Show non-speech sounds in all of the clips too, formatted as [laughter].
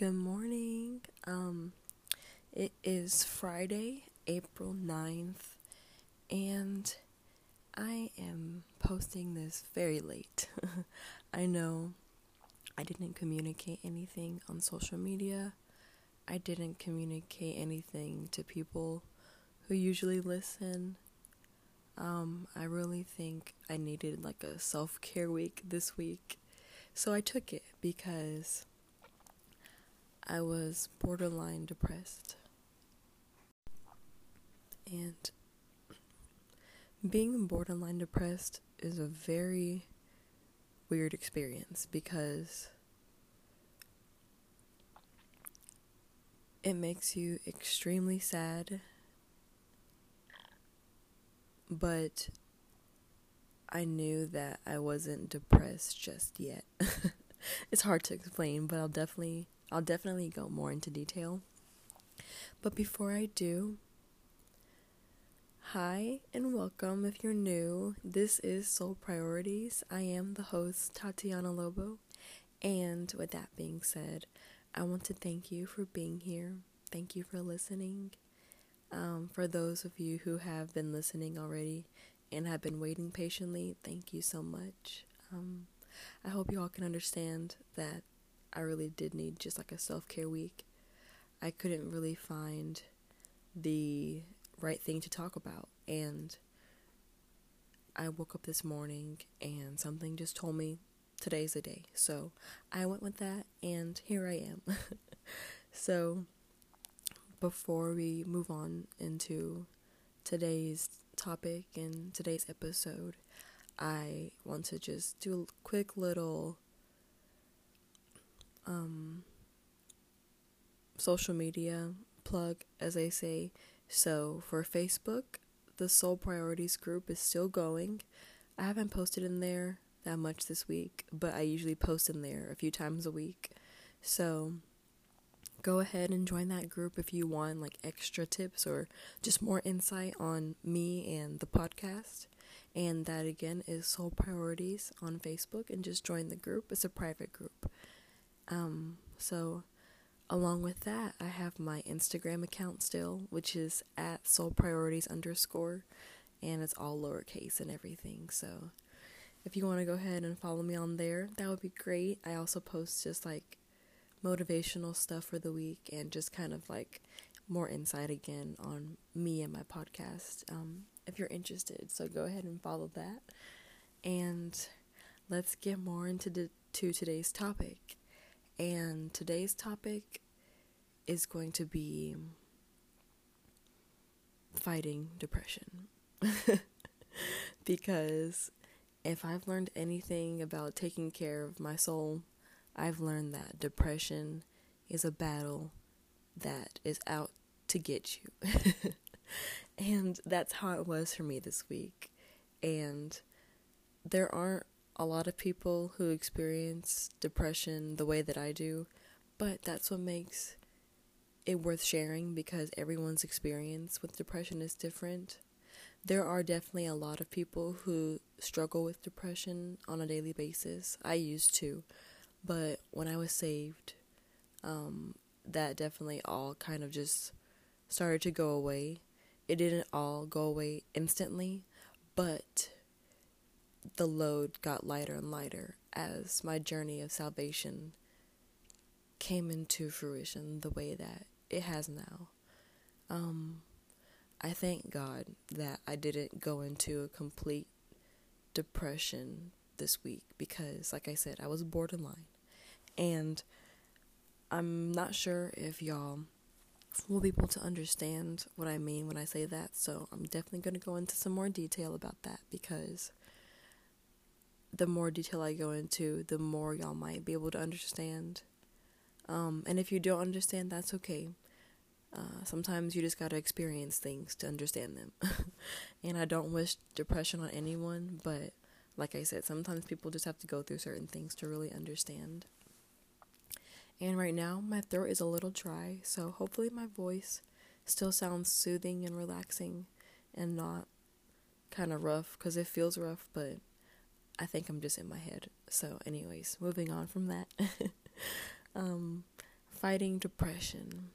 Good morning. Um it is Friday, April 9th, and I am posting this very late. [laughs] I know I didn't communicate anything on social media. I didn't communicate anything to people who usually listen. Um, I really think I needed like a self care week this week. So I took it because I was borderline depressed. And being borderline depressed is a very weird experience because it makes you extremely sad, but I knew that I wasn't depressed just yet. [laughs] it's hard to explain, but I'll definitely I'll definitely go more into detail. But before I do, Hi and welcome if you're new. This is Soul Priorities. I am the host, Tatiana Lobo. And with that being said, I want to thank you for being here. Thank you for listening. Um, for those of you who have been listening already and have been waiting patiently, thank you so much. Um, I hope you all can understand that I really did need just like a self care week. I couldn't really find the right thing to talk about. And I woke up this morning and something just told me today's the day. So I went with that and here I am. [laughs] so before we move on into today's topic and today's episode, I want to just do a quick little um social media plug as I say so for Facebook, the Soul Priorities group is still going. I haven't posted in there that much this week, but I usually post in there a few times a week. So go ahead and join that group if you want like extra tips or just more insight on me and the podcast. And that again is Soul Priorities on Facebook and just join the group. It's a private group. Um so Along with that, I have my Instagram account still, which is at soul priorities underscore, and it's all lowercase and everything. So if you want to go ahead and follow me on there, that would be great. I also post just like motivational stuff for the week and just kind of like more insight again on me and my podcast um, if you're interested. So go ahead and follow that. And let's get more into the, to today's topic. And today's topic is going to be fighting depression. [laughs] because if I've learned anything about taking care of my soul, I've learned that depression is a battle that is out to get you. [laughs] and that's how it was for me this week. And there aren't a lot of people who experience depression the way that I do, but that's what makes it worth sharing because everyone's experience with depression is different. There are definitely a lot of people who struggle with depression on a daily basis. I used to, but when I was saved, um, that definitely all kind of just started to go away. It didn't all go away instantly, but the load got lighter and lighter as my journey of salvation came into fruition the way that it has now. Um, I thank God that I didn't go into a complete depression this week because, like I said, I was borderline. And I'm not sure if y'all will be able to understand what I mean when I say that, so I'm definitely going to go into some more detail about that because the more detail I go into, the more y'all might be able to understand. Um, and if you don't understand, that's okay. Uh, sometimes you just gotta experience things to understand them. [laughs] and I don't wish depression on anyone, but like I said, sometimes people just have to go through certain things to really understand. And right now, my throat is a little dry, so hopefully, my voice still sounds soothing and relaxing and not kind of rough because it feels rough, but I think I'm just in my head. So, anyways, moving on from that. [laughs] um, fighting depression.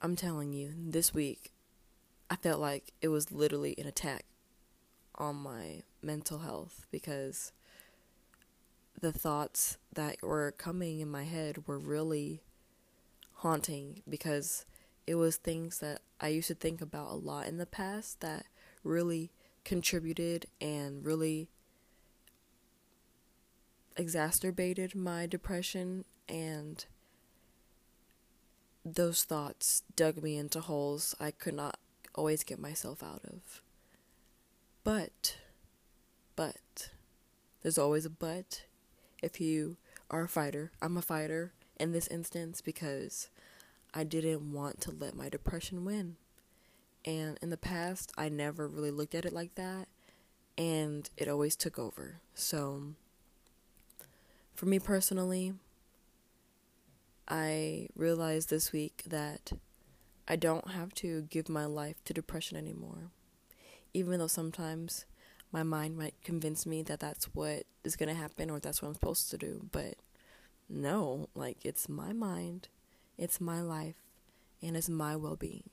I'm telling you, this week I felt like it was literally an attack on my mental health because the thoughts that were coming in my head were really haunting because it was things that I used to think about a lot in the past that really contributed and really exacerbated my depression and those thoughts dug me into holes I could not always get myself out of. But, but, there's always a but if you are a fighter. I'm a fighter in this instance because I didn't want to let my depression win. And in the past, I never really looked at it like that, and it always took over. So, for me personally, I realized this week that I don't have to give my life to depression anymore. Even though sometimes my mind might convince me that that's what is going to happen or that's what I'm supposed to do, but no, like it's my mind, it's my life, and it's my well being.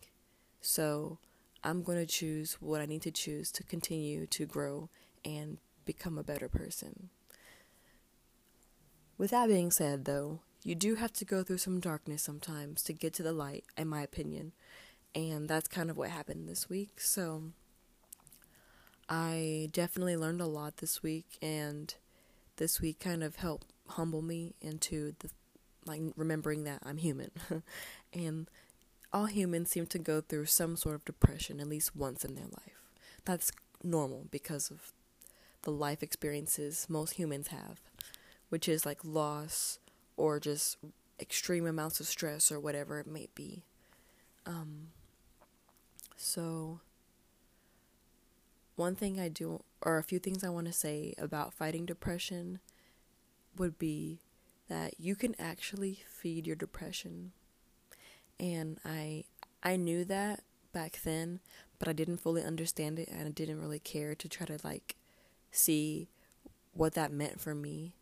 So I'm going to choose what I need to choose to continue to grow and become a better person. With that being said, though, you do have to go through some darkness sometimes to get to the light, in my opinion. And that's kind of what happened this week. So I definitely learned a lot this week, and this week kind of helped humble me into the like remembering that I'm human. [laughs] and all humans seem to go through some sort of depression at least once in their life. That's normal because of the life experiences most humans have, which is like loss or just extreme amounts of stress or whatever it may be. Um, so, one thing I do, or a few things I want to say about fighting depression would be that you can actually feed your depression. And I I knew that back then, but I didn't fully understand it and I didn't really care to try to like see what that meant for me.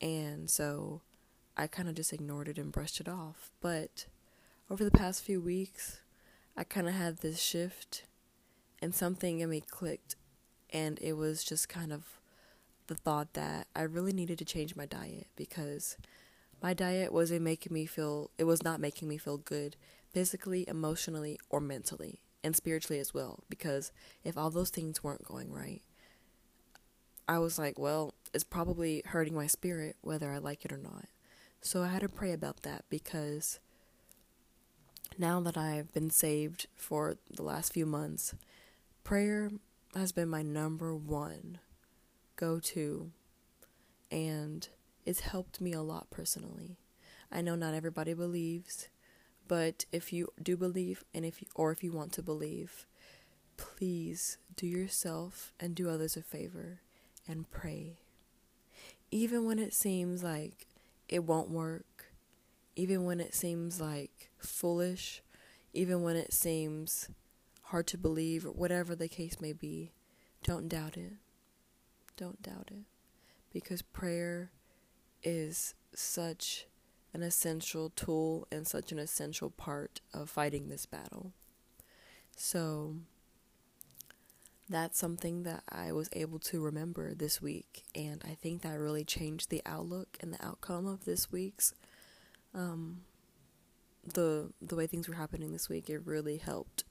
And so I kind of just ignored it and brushed it off. But over the past few weeks, I kind of had this shift and something in me clicked and it was just kind of the thought that I really needed to change my diet because my diet wasn't making me feel it was not making me feel good physically, emotionally, or mentally, and spiritually as well because if all those things weren't going right, I was like, well, it's probably hurting my spirit whether I like it or not. So I had to pray about that because now that I've been saved for the last few months, prayer has been my number one go to, and it's helped me a lot personally. I know not everybody believes, but if you do believe, and if you, or if you want to believe, please do yourself and do others a favor and pray. Even when it seems like it won't work, even when it seems like foolish, even when it seems hard to believe, or whatever the case may be, don't doubt it. Don't doubt it. Because prayer is such an essential tool and such an essential part of fighting this battle. So, that's something that I was able to remember this week, and I think that really changed the outlook and the outcome of this week's um, the the way things were happening this week. It really helped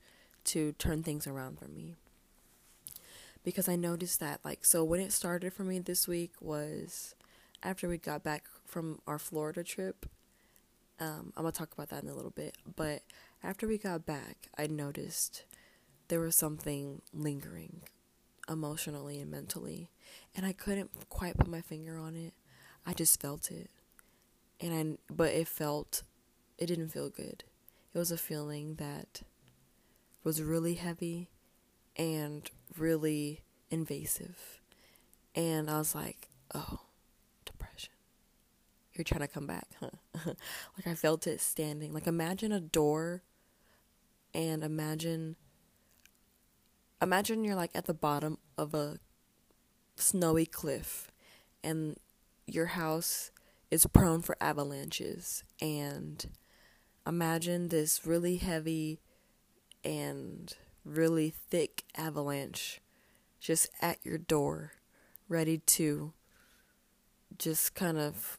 to turn things around for me. Because I noticed that, like, so when it started for me this week was after we got back from our Florida trip. Um, I'm gonna talk about that in a little bit, but after we got back, I noticed there was something lingering emotionally and mentally, and I couldn't quite put my finger on it. I just felt it, and I but it felt, it didn't feel good. It was a feeling that was really heavy and really invasive. And I was like, oh. You're trying to come back, huh? [laughs] like I felt it standing. Like imagine a door and imagine imagine you're like at the bottom of a snowy cliff and your house is prone for avalanches. And imagine this really heavy and really thick avalanche just at your door, ready to just kind of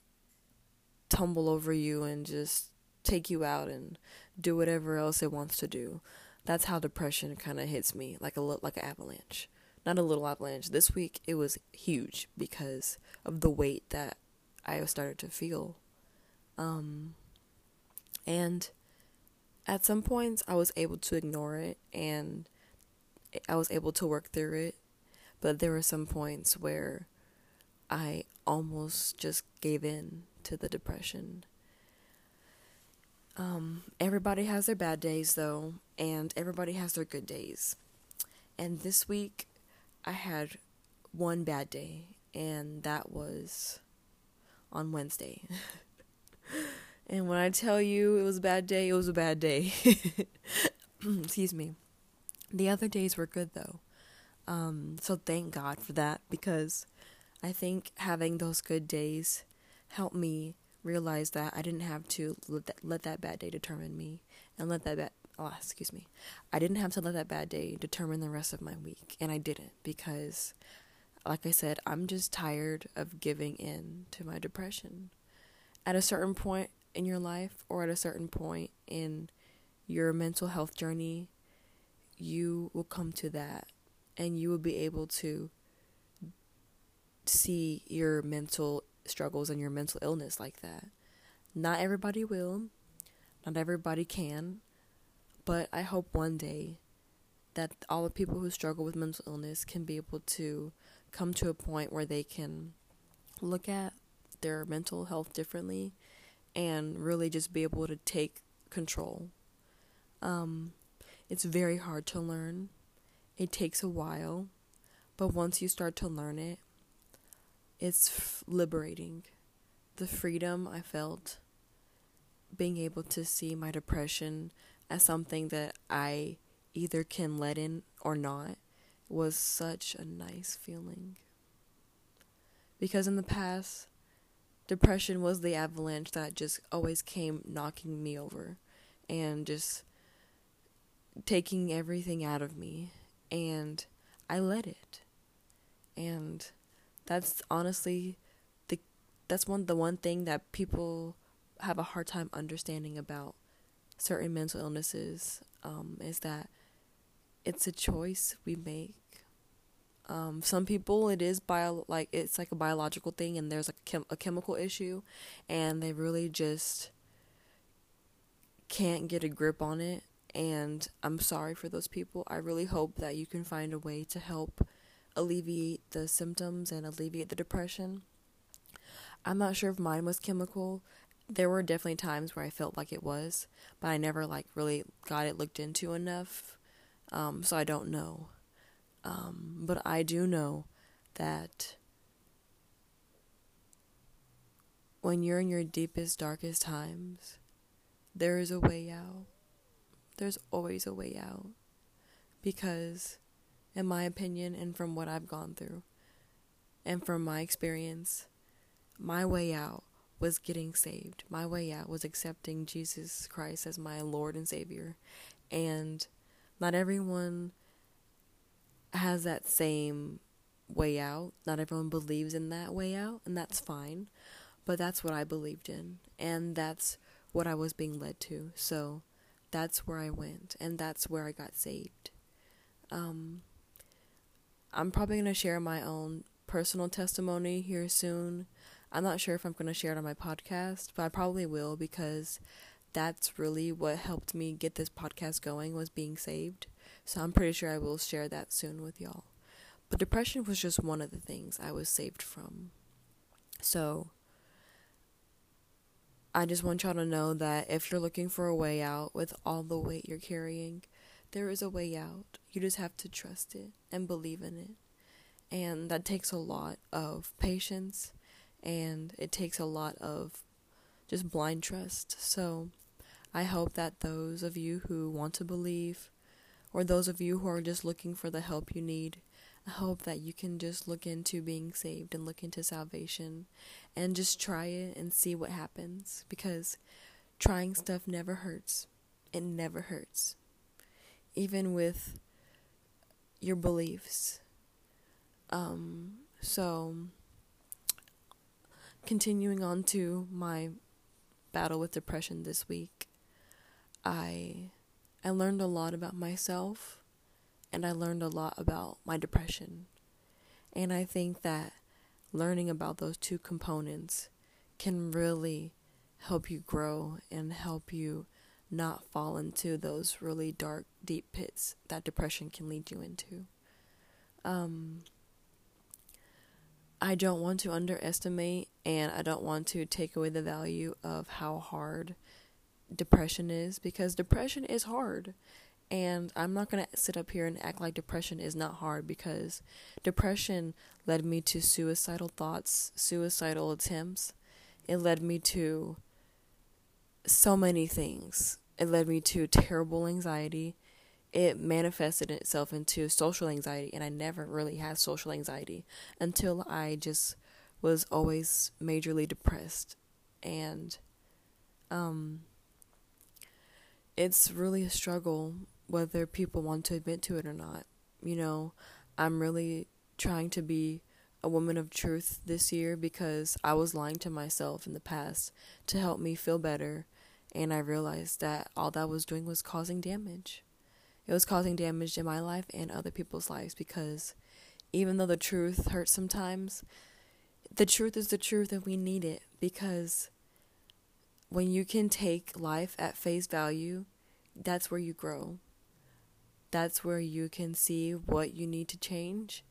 tumble over you and just take you out and do whatever else it wants to do. That's how depression kind of hits me, like a like an avalanche. Not a little avalanche. This week it was huge because of the weight that I started to feel. Um, and at some points I was able to ignore it and I was able to work through it, but there were some points where I almost just gave in to the depression. Um, everybody has their bad days though, and everybody has their good days. And this week I had one bad day, and that was on Wednesday. [laughs] and when I tell you it was a bad day, it was a bad day. [laughs] Excuse me. The other days were good though. Um, so thank God for that because I think having those good days helped me realize that I didn't have to let that, let that bad day determine me and let that bad oh, excuse me. I didn't have to let that bad day determine the rest of my week and I didn't because like I said, I'm just tired of giving in to my depression. At a certain point in your life or at a certain point in your mental health journey, you will come to that and you will be able to see your mental struggles and your mental illness like that. Not everybody will, not everybody can, but I hope one day that all the people who struggle with mental illness can be able to come to a point where they can look at their mental health differently and really just be able to take control. Um, it's very hard to learn. It takes a while, but once you start to learn it, it's f- liberating. The freedom I felt being able to see my depression as something that I either can let in or not was such a nice feeling. Because in the past, depression was the avalanche that just always came knocking me over and just taking everything out of me. And I let it. And that's honestly the that's one the one thing that people have a hard time understanding about certain mental illnesses um, is that it's a choice we make. Um, some people it is bio like it's like a biological thing and there's a, chem- a chemical issue and they really just can't get a grip on it and I'm sorry for those people. I really hope that you can find a way to help alleviate the symptoms and alleviate the depression. I'm not sure if mine was chemical. There were definitely times where I felt like it was, but I never like really got it looked into enough. Um, so I don't know. Um, but I do know that when you're in your deepest, darkest times, there is a way out. There's always a way out. Because in my opinion, and from what I've gone through, and from my experience, my way out was getting saved. My way out was accepting Jesus Christ as my Lord and Savior. And not everyone has that same way out. Not everyone believes in that way out, and that's fine. But that's what I believed in, and that's what I was being led to. So that's where I went, and that's where I got saved. Um, I'm probably going to share my own personal testimony here soon. I'm not sure if I'm going to share it on my podcast, but I probably will because that's really what helped me get this podcast going was being saved. So I'm pretty sure I will share that soon with y'all. But depression was just one of the things I was saved from. So I just want y'all to know that if you're looking for a way out with all the weight you're carrying, there is a way out. You just have to trust it and believe in it. And that takes a lot of patience and it takes a lot of just blind trust. So I hope that those of you who want to believe or those of you who are just looking for the help you need, I hope that you can just look into being saved and look into salvation and just try it and see what happens because trying stuff never hurts. It never hurts. Even with your beliefs. Um, so, continuing on to my battle with depression this week, I I learned a lot about myself and I learned a lot about my depression. And I think that learning about those two components can really help you grow and help you not fall into those really dark, deep pits that depression can lead you into. Um, I don't want to underestimate and I don't want to take away the value of how hard depression is because depression is hard. And I'm not going to sit up here and act like depression is not hard because depression led me to suicidal thoughts, suicidal attempts. It led me to so many things. It led me to terrible anxiety. It manifested itself into social anxiety, and I never really had social anxiety until I just was always majorly depressed. And um, it's really a struggle whether people want to admit to it or not. You know, I'm really trying to be a woman of truth this year because I was lying to myself in the past to help me feel better, and I realized that all that was doing was causing damage. It was causing damage in my life and other people's lives because even though the truth hurts sometimes, the truth is the truth and we need it because when you can take life at face value, that's where you grow. That's where you can see what you need to change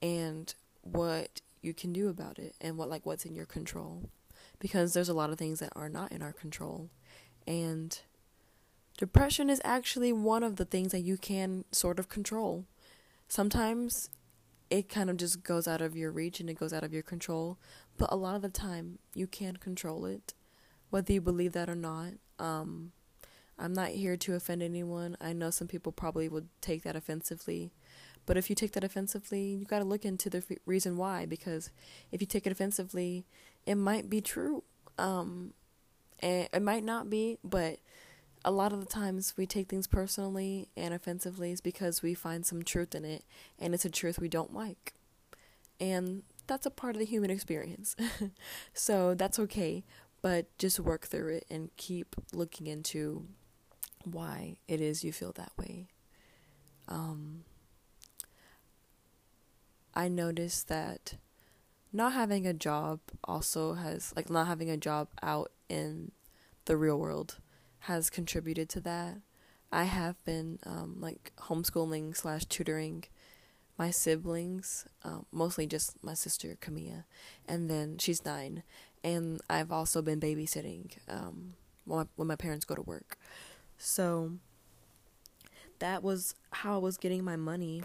and what you can do about it and what like what's in your control. Because there's a lot of things that are not in our control. And depression is actually one of the things that you can sort of control sometimes it kind of just goes out of your reach and it goes out of your control but a lot of the time you can control it whether you believe that or not um, I'm not here to offend anyone. I know some people probably would take that offensively. But if you take that offensively, you got to look into the f- reason why because if you take it offensively, it might be true. Um and it might not be, but a lot of the times we take things personally and offensively is because we find some truth in it and it's a truth we don't like. And that's a part of the human experience. [laughs] so that's okay, but just work through it and keep looking into why it is you feel that way. Um, I noticed that not having a job also has, like, not having a job out in the real world has contributed to that. I have been, um, like, homeschooling slash tutoring my siblings, um, mostly just my sister Camilla, and then she's nine, and I've also been babysitting um, when my, when my parents go to work. So that was how I was getting my money.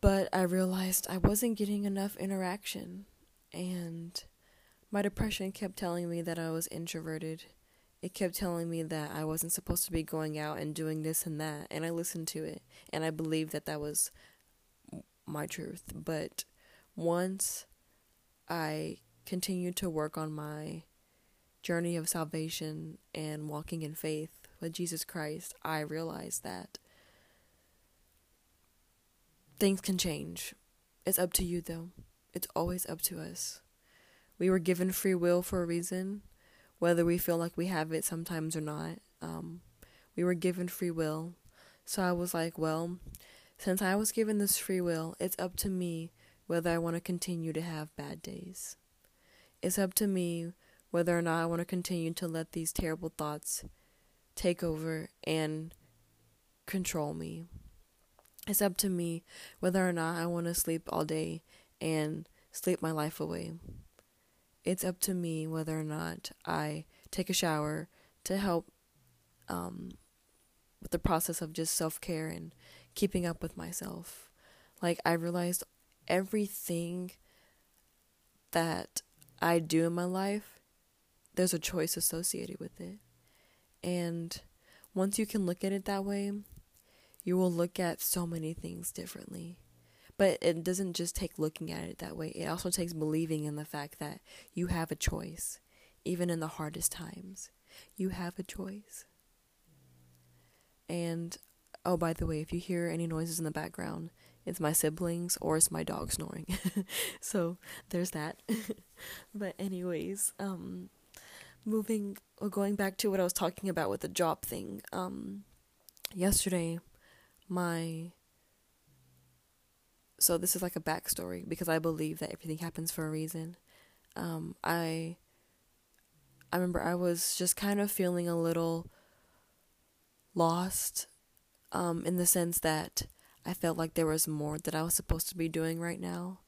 But I realized I wasn't getting enough interaction and my depression kept telling me that I was introverted. It kept telling me that I wasn't supposed to be going out and doing this and that, and I listened to it and I believed that that was my truth. But once I continued to work on my journey of salvation and walking in faith with Jesus Christ, I realized that things can change. It's up to you, though. It's always up to us. We were given free will for a reason, whether we feel like we have it sometimes or not. Um, we were given free will. So I was like, well, since I was given this free will, it's up to me whether I want to continue to have bad days. It's up to me whether or not I want to continue to let these terrible thoughts take over and control me. It's up to me whether or not I want to sleep all day and sleep my life away. It's up to me whether or not I take a shower to help um, with the process of just self care and keeping up with myself. Like, I realized everything that I do in my life there's a choice associated with it. And once you can look at it that way, you will look at so many things differently. But it doesn't just take looking at it that way, it also takes believing in the fact that you have a choice, even in the hardest times. You have a choice. And oh, by the way, if you hear any noises in the background, it's my siblings or it's my dog snoring. [laughs] so there's that. [laughs] but anyways, um moving or going back to what I was talking about with the job thing. Um yesterday my so this is like a backstory because I believe that everything happens for a reason. Um I I remember I was just kind of feeling a little lost um in the sense that I felt like there was more that I was supposed to be doing right now.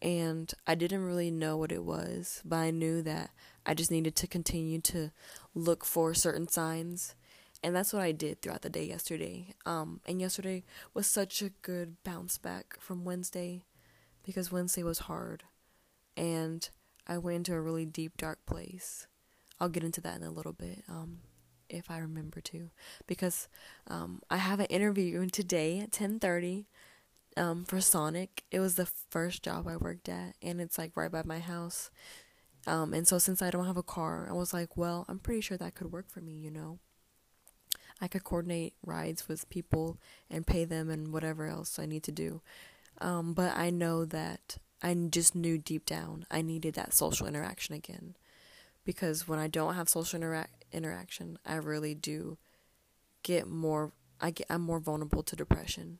And I didn't really know what it was, but I knew that I just needed to continue to look for certain signs. And that's what I did throughout the day yesterday. Um, and yesterday was such a good bounce back from Wednesday because Wednesday was hard. And I went into a really deep, dark place. I'll get into that in a little bit. Um, if I remember to, because um, I have an interview today at ten thirty um, for Sonic. It was the first job I worked at, and it's like right by my house. Um, and so since I don't have a car, I was like, well, I'm pretty sure that could work for me, you know. I could coordinate rides with people and pay them and whatever else I need to do. Um, but I know that I just knew deep down I needed that social interaction again. Because when I don't have social interaction, interaction, I really do get more I get I'm more vulnerable to depression.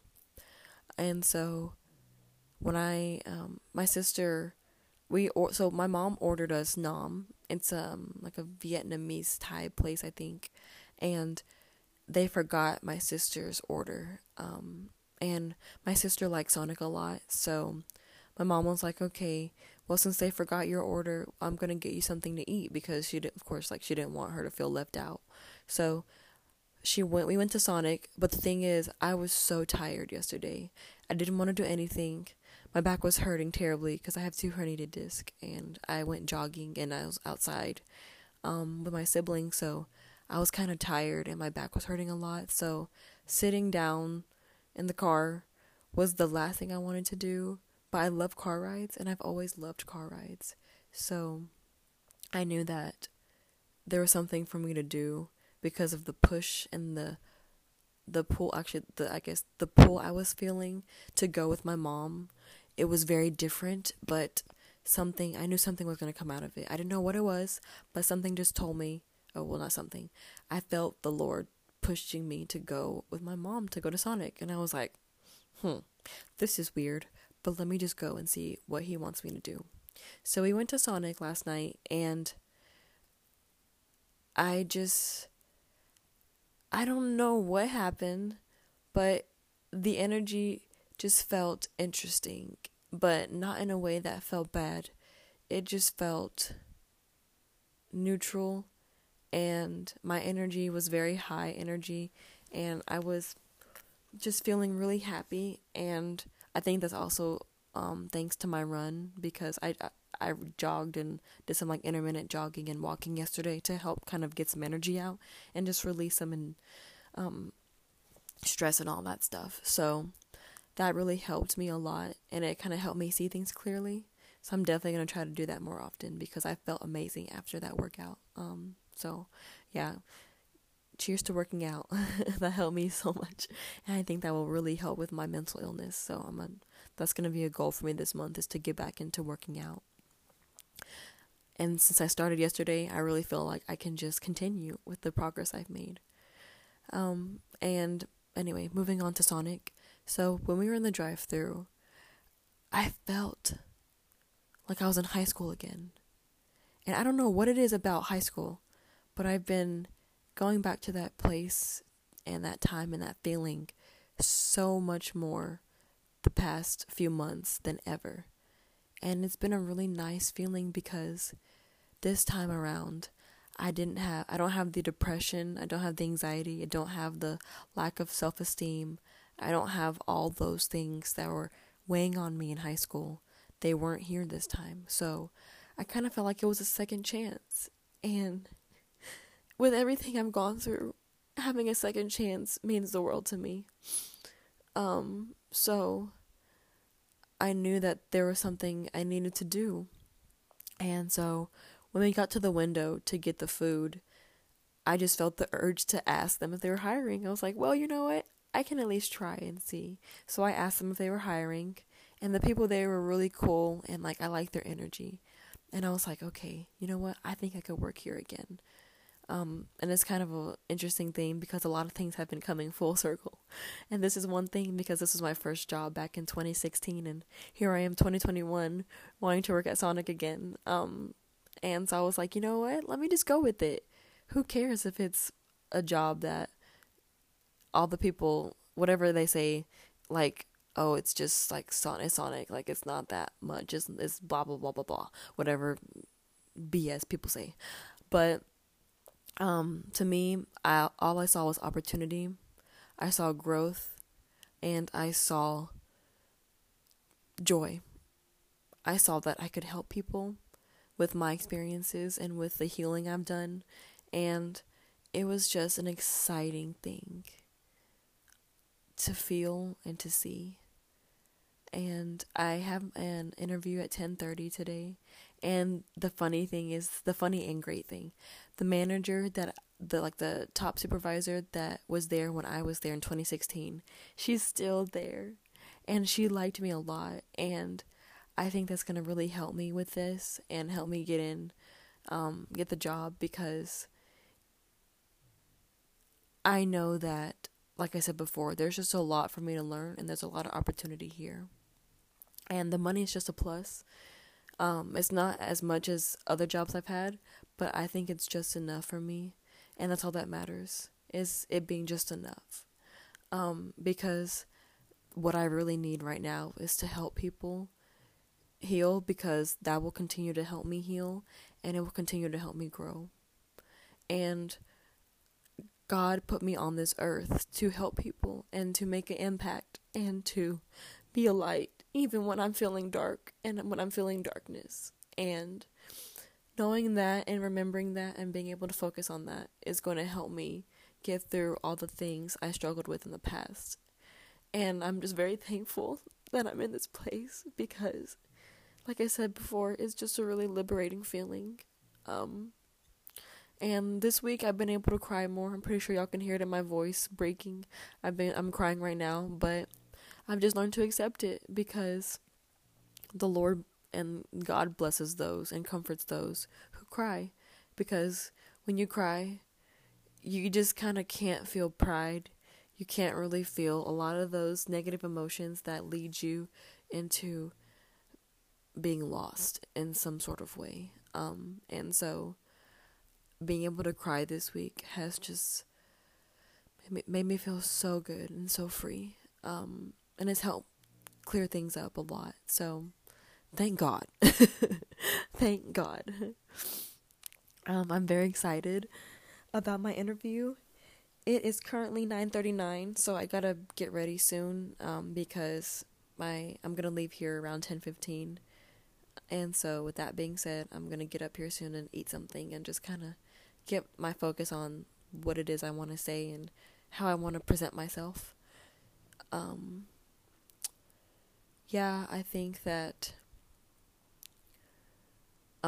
And so when I um my sister we or so my mom ordered us nam. It's um like a Vietnamese Thai place I think. And they forgot my sister's order. Um and my sister likes Sonic a lot, so my mom was like, "Okay, well, since they forgot your order, I'm gonna get you something to eat because she did, of course, like she didn't want her to feel left out. So she went. We went to Sonic, but the thing is, I was so tired yesterday. I didn't want to do anything. My back was hurting terribly because I have two herniated discs, and I went jogging and I was outside um, with my siblings, so I was kind of tired and my back was hurting a lot. So sitting down in the car was the last thing I wanted to do. But I love car rides and I've always loved car rides. So I knew that there was something for me to do because of the push and the the pull actually the I guess the pull I was feeling to go with my mom. It was very different, but something I knew something was going to come out of it. I didn't know what it was, but something just told me, oh well not something. I felt the Lord pushing me to go with my mom to go to Sonic and I was like, "Hmm, this is weird." but let me just go and see what he wants me to do. So we went to Sonic last night and I just I don't know what happened, but the energy just felt interesting, but not in a way that felt bad. It just felt neutral and my energy was very high energy and I was just feeling really happy and I think that's also um, thanks to my run because I, I, I jogged and did some like intermittent jogging and walking yesterday to help kind of get some energy out and just release some and um, stress and all that stuff. So that really helped me a lot and it kind of helped me see things clearly. So I'm definitely going to try to do that more often because I felt amazing after that workout. Um, so yeah, cheers to working out. [laughs] that helped me [laughs] so much. And I think that will really help with my mental illness. So I'm a, that's to be a goal for me this month is to get back into working out. And since I started yesterday, I really feel like I can just continue with the progress I've made. Um, and anyway, moving on to Sonic. So when we were in the drive-through, I felt like I was in high school again. And I don't know what it is about high school, but I've been going back to that place and that time and that feeling so much more the past few months than ever. And it's been a really nice feeling because this time around I didn't have I don't have the depression, I don't have the anxiety, I don't have the lack of self-esteem. I don't have all those things that were weighing on me in high school. They weren't here this time. So I kind of felt like it was a second chance. And with everything I've gone through having a second chance means the world to me. Um, so I knew that there was something I needed to do. And so when we got to the window to get the food, I just felt the urge to ask them if they were hiring. I was like, well, you know what? I can at least try and see. So I asked them if they were hiring, and the people there were really cool and like I liked their energy. And I was like, okay, you know what? I think I could work here again. Um, and it's kind of an interesting thing because a lot of things have been coming full circle. And this is one thing because this was my first job back in 2016, and here I am, 2021, wanting to work at Sonic again. Um, and so I was like, you know what? Let me just go with it. Who cares if it's a job that all the people, whatever they say, like, oh, it's just like Sonic, Sonic, like it's not that much. It's, it's blah blah blah blah blah, whatever BS people say. But um, to me, I, all I saw was opportunity. I saw growth, and I saw joy. I saw that I could help people with my experiences and with the healing I've done, and it was just an exciting thing to feel and to see. And I have an interview at 10:30 today, and the funny thing is the funny and great thing the manager that the like the top supervisor that was there when I was there in 2016, she's still there and she liked me a lot and I think that's going to really help me with this and help me get in um get the job because I know that like I said before, there's just a lot for me to learn and there's a lot of opportunity here. And the money is just a plus. Um, it's not as much as other jobs I've had, but I think it's just enough for me, and that's all that matters is it being just enough. Um, because what I really need right now is to help people heal because that will continue to help me heal and it will continue to help me grow. And God put me on this earth to help people and to make an impact and to be a light even when I'm feeling dark and when I'm feeling darkness. And knowing that and remembering that and being able to focus on that is going to help me get through all the things I struggled with in the past. And I'm just very thankful [laughs] that I'm in this place because like I said before, it's just a really liberating feeling. Um and this week I've been able to cry more. I'm pretty sure y'all can hear it in my voice breaking. I've been I'm crying right now, but I've just learned to accept it because the Lord and God blesses those and comforts those who cry because when you cry, you just kind of can't feel pride. You can't really feel a lot of those negative emotions that lead you into being lost in some sort of way. Um, and so being able to cry this week has just made me feel so good and so free. Um, and has helped clear things up a lot. So thank God. [laughs] thank God. Um, I'm very excited about my interview. It is currently 9:39, so I gotta get ready soon um, because my I'm gonna leave here around 10:15. And so, with that being said, I'm gonna get up here soon and eat something and just kind of get my focus on what it is I want to say and how I want to present myself. Um, yeah, I think that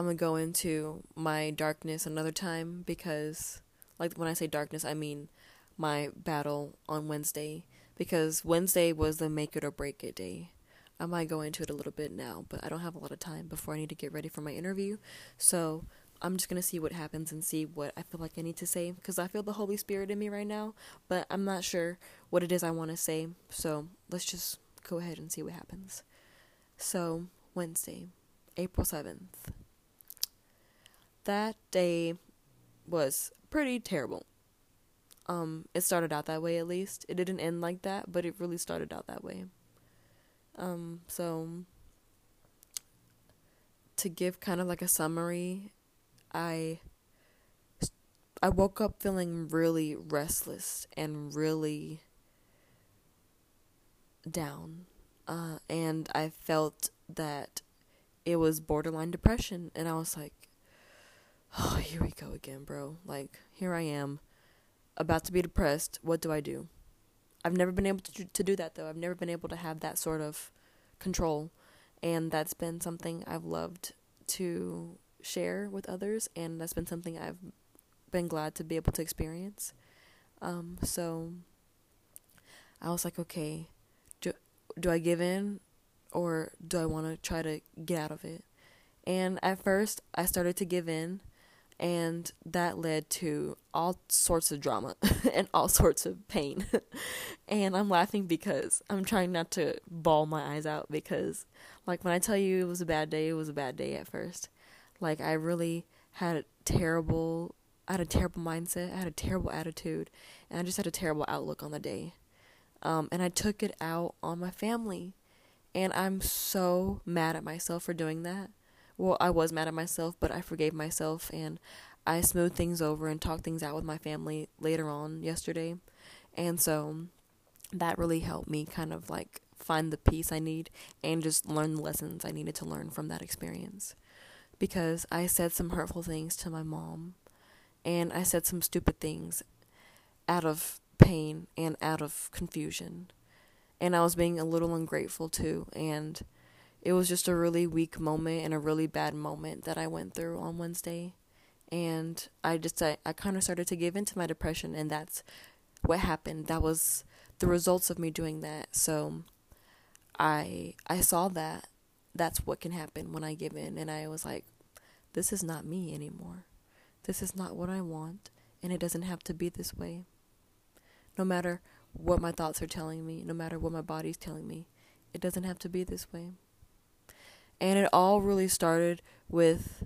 I'm gonna go into my darkness another time because, like, when I say darkness, I mean my battle on Wednesday because Wednesday was the make it or break it day. I might go into it a little bit now, but I don't have a lot of time before I need to get ready for my interview. So I'm just gonna see what happens and see what I feel like I need to say because I feel the Holy Spirit in me right now, but I'm not sure what it is I want to say. So let's just go ahead and see what happens. So, Wednesday, April 7th. That day was pretty terrible. Um, it started out that way at least. It didn't end like that, but it really started out that way. Um, so to give kind of like a summary, I I woke up feeling really restless and really down. Uh, and I felt that it was borderline depression. And I was like, [sighs] oh, here we go again, bro. Like, here I am about to be depressed, what do I do? I've never been able to to do that though. I've never been able to have that sort of control, and that's been something I've loved to share with others, and that's been something I've been glad to be able to experience. Um, so I was like, okay, do do I give in, or do I want to try to get out of it? And at first, I started to give in, and that led to all sorts of drama [laughs] and all sorts of pain. [laughs] and I'm laughing because I'm trying not to bawl my eyes out because, like, when I tell you it was a bad day, it was a bad day at first. Like, I really had a terrible, I had a terrible mindset, I had a terrible attitude, and I just had a terrible outlook on the day. Um, and I took it out on my family. And I'm so mad at myself for doing that well, I was mad at myself, but I forgave myself and I smoothed things over and talked things out with my family later on yesterday. And so that really helped me kind of like find the peace I need and just learn the lessons I needed to learn from that experience. Because I said some hurtful things to my mom and I said some stupid things out of pain and out of confusion. And I was being a little ungrateful too and it was just a really weak moment and a really bad moment that I went through on Wednesday. And I just, I, I kind of started to give into my depression, and that's what happened. That was the results of me doing that. So I, I saw that that's what can happen when I give in. And I was like, this is not me anymore. This is not what I want, and it doesn't have to be this way. No matter what my thoughts are telling me, no matter what my body's telling me, it doesn't have to be this way. And it all really started with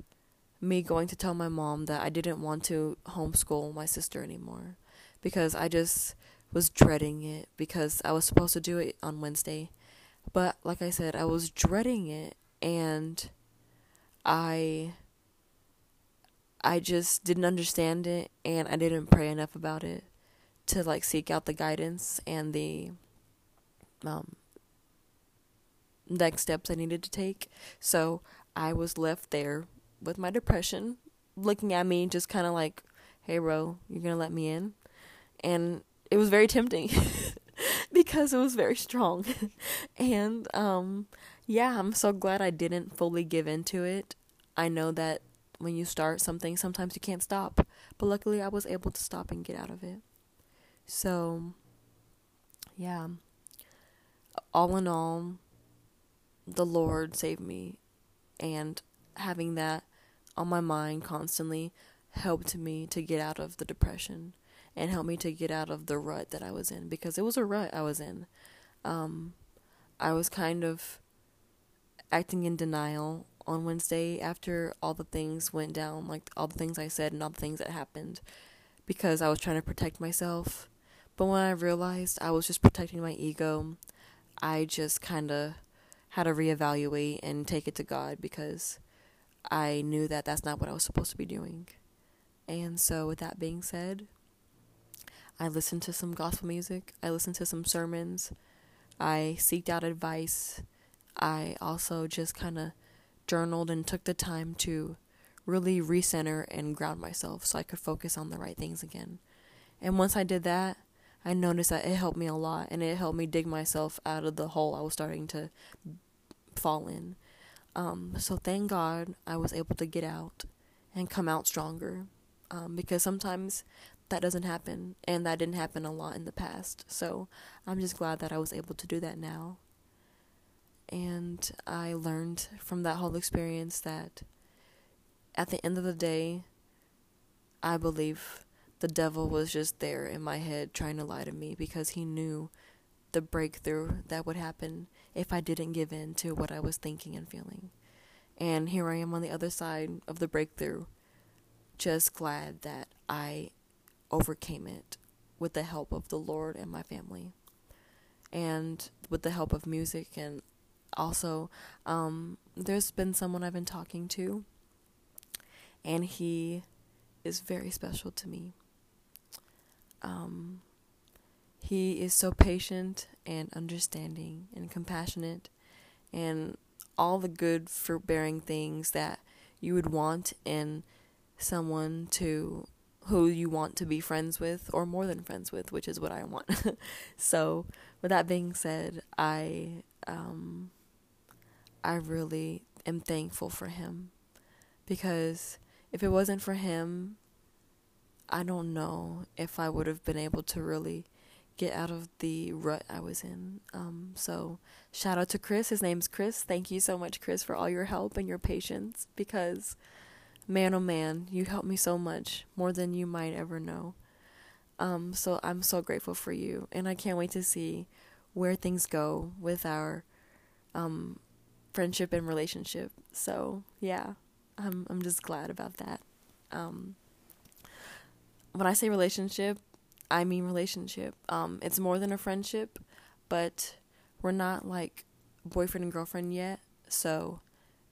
me going to tell my mom that I didn't want to homeschool my sister anymore because I just was dreading it because I was supposed to do it on Wednesday. But like I said, I was dreading it and I I just didn't understand it and I didn't pray enough about it to like seek out the guidance and the um next steps I needed to take. So I was left there with my depression, looking at me just kind of like, hey, bro, you're going to let me in? And it was very tempting [laughs] because it was very strong. [laughs] and um, yeah, I'm so glad I didn't fully give into it. I know that when you start something, sometimes you can't stop. But luckily, I was able to stop and get out of it. So, yeah. All in all, the Lord saved me, and having that on my mind constantly helped me to get out of the depression and helped me to get out of the rut that I was in because it was a rut I was in. Um, I was kind of acting in denial on Wednesday after all the things went down, like all the things I said and all the things that happened, because I was trying to protect myself. But when I realized I was just protecting my ego, I just kind of how to reevaluate and take it to God because I knew that that's not what I was supposed to be doing. And so, with that being said, I listened to some gospel music, I listened to some sermons, I seeked out advice. I also just kind of journaled and took the time to really recenter and ground myself so I could focus on the right things again. And once I did that, I noticed that it helped me a lot and it helped me dig myself out of the hole I was starting to fall in. Um, so thank God I was able to get out and come out stronger um, because sometimes that doesn't happen and that didn't happen a lot in the past. So I'm just glad that I was able to do that now. And I learned from that whole experience that at the end of the day, I believe the devil was just there in my head trying to lie to me because he knew the breakthrough that would happen if I didn't give in to what I was thinking and feeling. And here I am on the other side of the breakthrough, just glad that I overcame it with the help of the Lord and my family. And with the help of music, and also, um, there's been someone I've been talking to, and he is very special to me. Um, he is so patient and understanding and compassionate and all the good forbearing things that you would want in someone to who you want to be friends with or more than friends with, which is what I want. [laughs] so, with that being said, I um I really am thankful for him because if it wasn't for him, I don't know if I would have been able to really get out of the rut I was in. Um, so shout out to Chris. His name's Chris. Thank you so much, Chris, for all your help and your patience because man oh man, you helped me so much, more than you might ever know. Um, so I'm so grateful for you and I can't wait to see where things go with our um, friendship and relationship. So yeah, I'm I'm just glad about that. Um, when I say relationship, I mean relationship. Um, it's more than a friendship, but we're not like boyfriend and girlfriend yet. So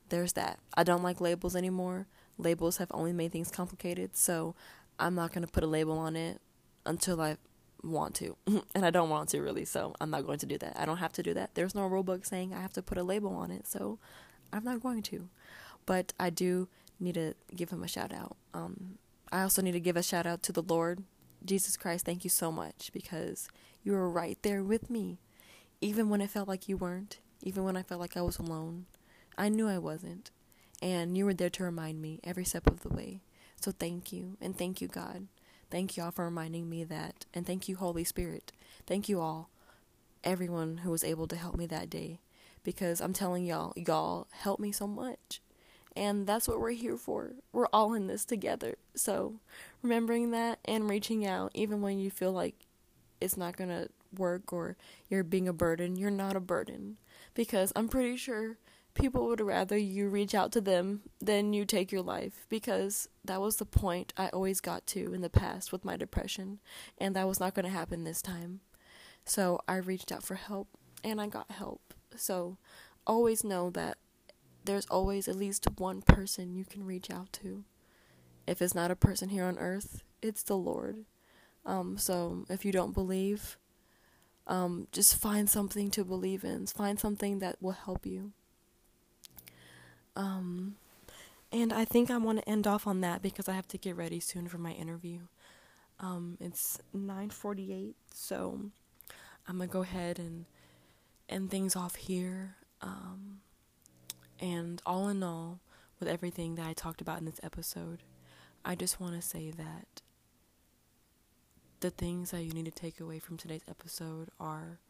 there's that. I don't like labels anymore. Labels have only made things complicated. So I'm not going to put a label on it until I want to. [laughs] and I don't want to really. So I'm not going to do that. I don't have to do that. There's no rule book saying I have to put a label on it. So I'm not going to. But I do need to give him a shout out. Um, I also need to give a shout out to the Lord Jesus Christ, thank you so much because you were right there with me. Even when it felt like you weren't, even when I felt like I was alone, I knew I wasn't. And you were there to remind me every step of the way. So thank you. And thank you, God. Thank you all for reminding me that. And thank you, Holy Spirit. Thank you all, everyone who was able to help me that day. Because I'm telling y'all, y'all helped me so much. And that's what we're here for. We're all in this together. So, remembering that and reaching out, even when you feel like it's not going to work or you're being a burden, you're not a burden. Because I'm pretty sure people would rather you reach out to them than you take your life. Because that was the point I always got to in the past with my depression. And that was not going to happen this time. So, I reached out for help and I got help. So, always know that there's always at least one person you can reach out to. If it's not a person here on earth, it's the Lord. Um, so if you don't believe, um, just find something to believe in. Find something that will help you. Um, and I think I want to end off on that because I have to get ready soon for my interview. Um, it's 9:48, so I'm gonna go ahead and end things off here. Um, and all in all, with everything that I talked about in this episode, I just want to say that the things that you need to take away from today's episode are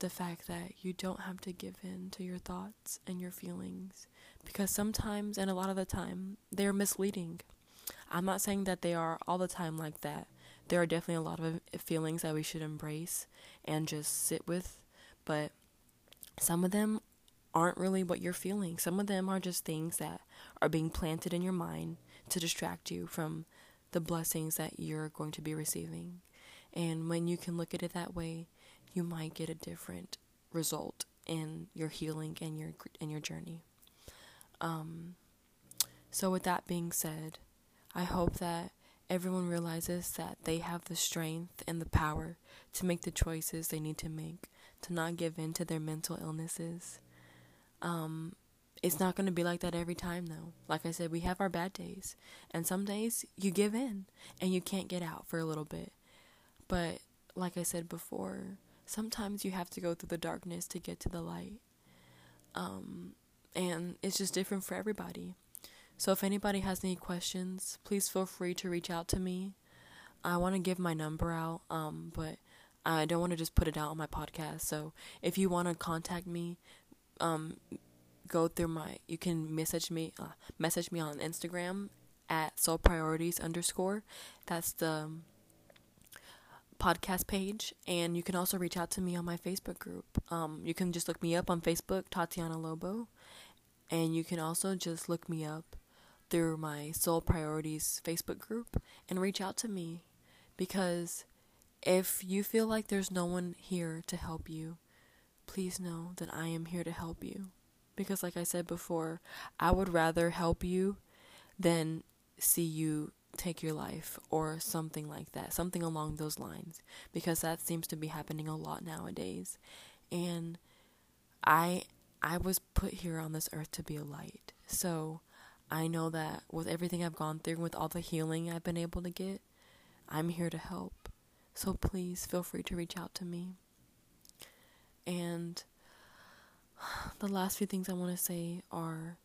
the fact that you don't have to give in to your thoughts and your feelings because sometimes and a lot of the time they're misleading. I'm not saying that they are all the time like that. There are definitely a lot of feelings that we should embrace and just sit with, but some of them aren't really what you're feeling. Some of them are just things that are being planted in your mind to distract you from the blessings that you're going to be receiving. And when you can look at it that way, you might get a different result in your healing and your and your journey. Um, so with that being said, I hope that everyone realizes that they have the strength and the power to make the choices they need to make, to not give in to their mental illnesses, um, it's not going to be like that every time, though. Like I said, we have our bad days. And some days you give in and you can't get out for a little bit. But like I said before, sometimes you have to go through the darkness to get to the light. Um, and it's just different for everybody. So if anybody has any questions, please feel free to reach out to me. I want to give my number out, um, but I don't want to just put it out on my podcast. So if you want to contact me, um, go through my you can message me uh, message me on Instagram at soul priorities underscore. That's the um, podcast page, and you can also reach out to me on my Facebook group. Um, you can just look me up on Facebook, Tatiana Lobo, and you can also just look me up through my Soul Priorities Facebook group and reach out to me because if you feel like there's no one here to help you, please know that I am here to help you. Because, like I said before, I would rather help you than see you take your life or something like that, something along those lines, because that seems to be happening a lot nowadays. And I I was put here on this earth to be a light. So I know that with everything I've gone through, with all the healing I've been able to get, I'm here to help. So please feel free to reach out to me. And the last few things I want to say are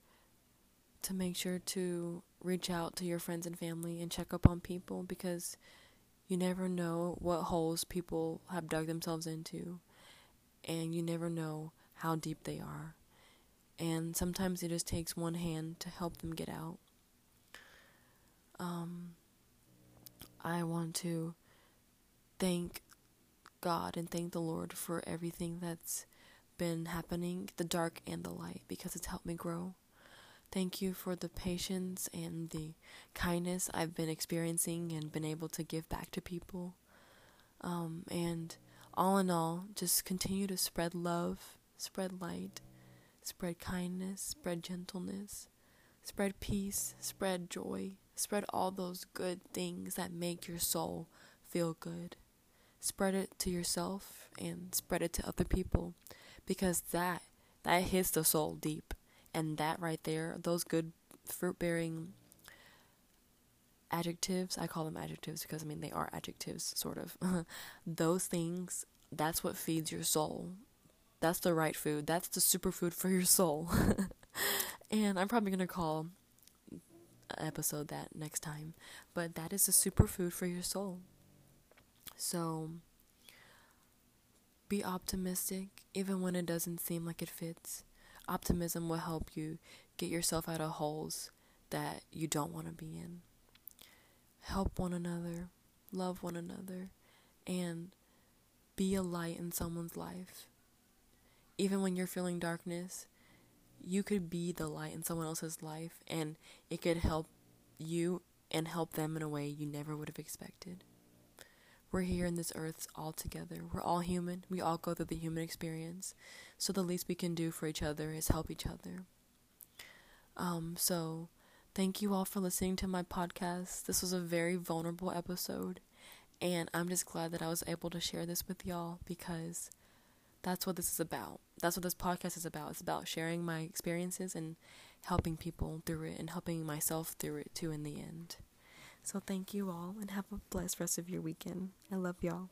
to make sure to reach out to your friends and family and check up on people because you never know what holes people have dug themselves into and you never know how deep they are. And sometimes it just takes one hand to help them get out. Um, I want to thank God and thank the Lord for everything that's been happening, the dark and the light, because it's helped me grow. Thank you for the patience and the kindness I've been experiencing and been able to give back to people. Um, and all in all, just continue to spread love, spread light, spread kindness, spread gentleness, spread peace, spread joy, spread all those good things that make your soul feel good. Spread it to yourself and spread it to other people because that that hits the soul deep. And that right there, those good fruit bearing adjectives, I call them adjectives because I mean they are adjectives, sort of. [laughs] those things, that's what feeds your soul. That's the right food. That's the superfood for your soul. [laughs] and I'm probably going to call episode that next time. But that is a superfood for your soul. So be optimistic even when it doesn't seem like it fits. Optimism will help you get yourself out of holes that you don't want to be in. Help one another, love one another, and be a light in someone's life. Even when you're feeling darkness, you could be the light in someone else's life, and it could help you and help them in a way you never would have expected. We're here in this earth all together. We're all human. We all go through the human experience. So the least we can do for each other is help each other. Um, so thank you all for listening to my podcast. This was a very vulnerable episode. And I'm just glad that I was able to share this with y'all because that's what this is about. That's what this podcast is about. It's about sharing my experiences and helping people through it and helping myself through it too in the end. So thank you all and have a blessed rest of your weekend. I love y'all.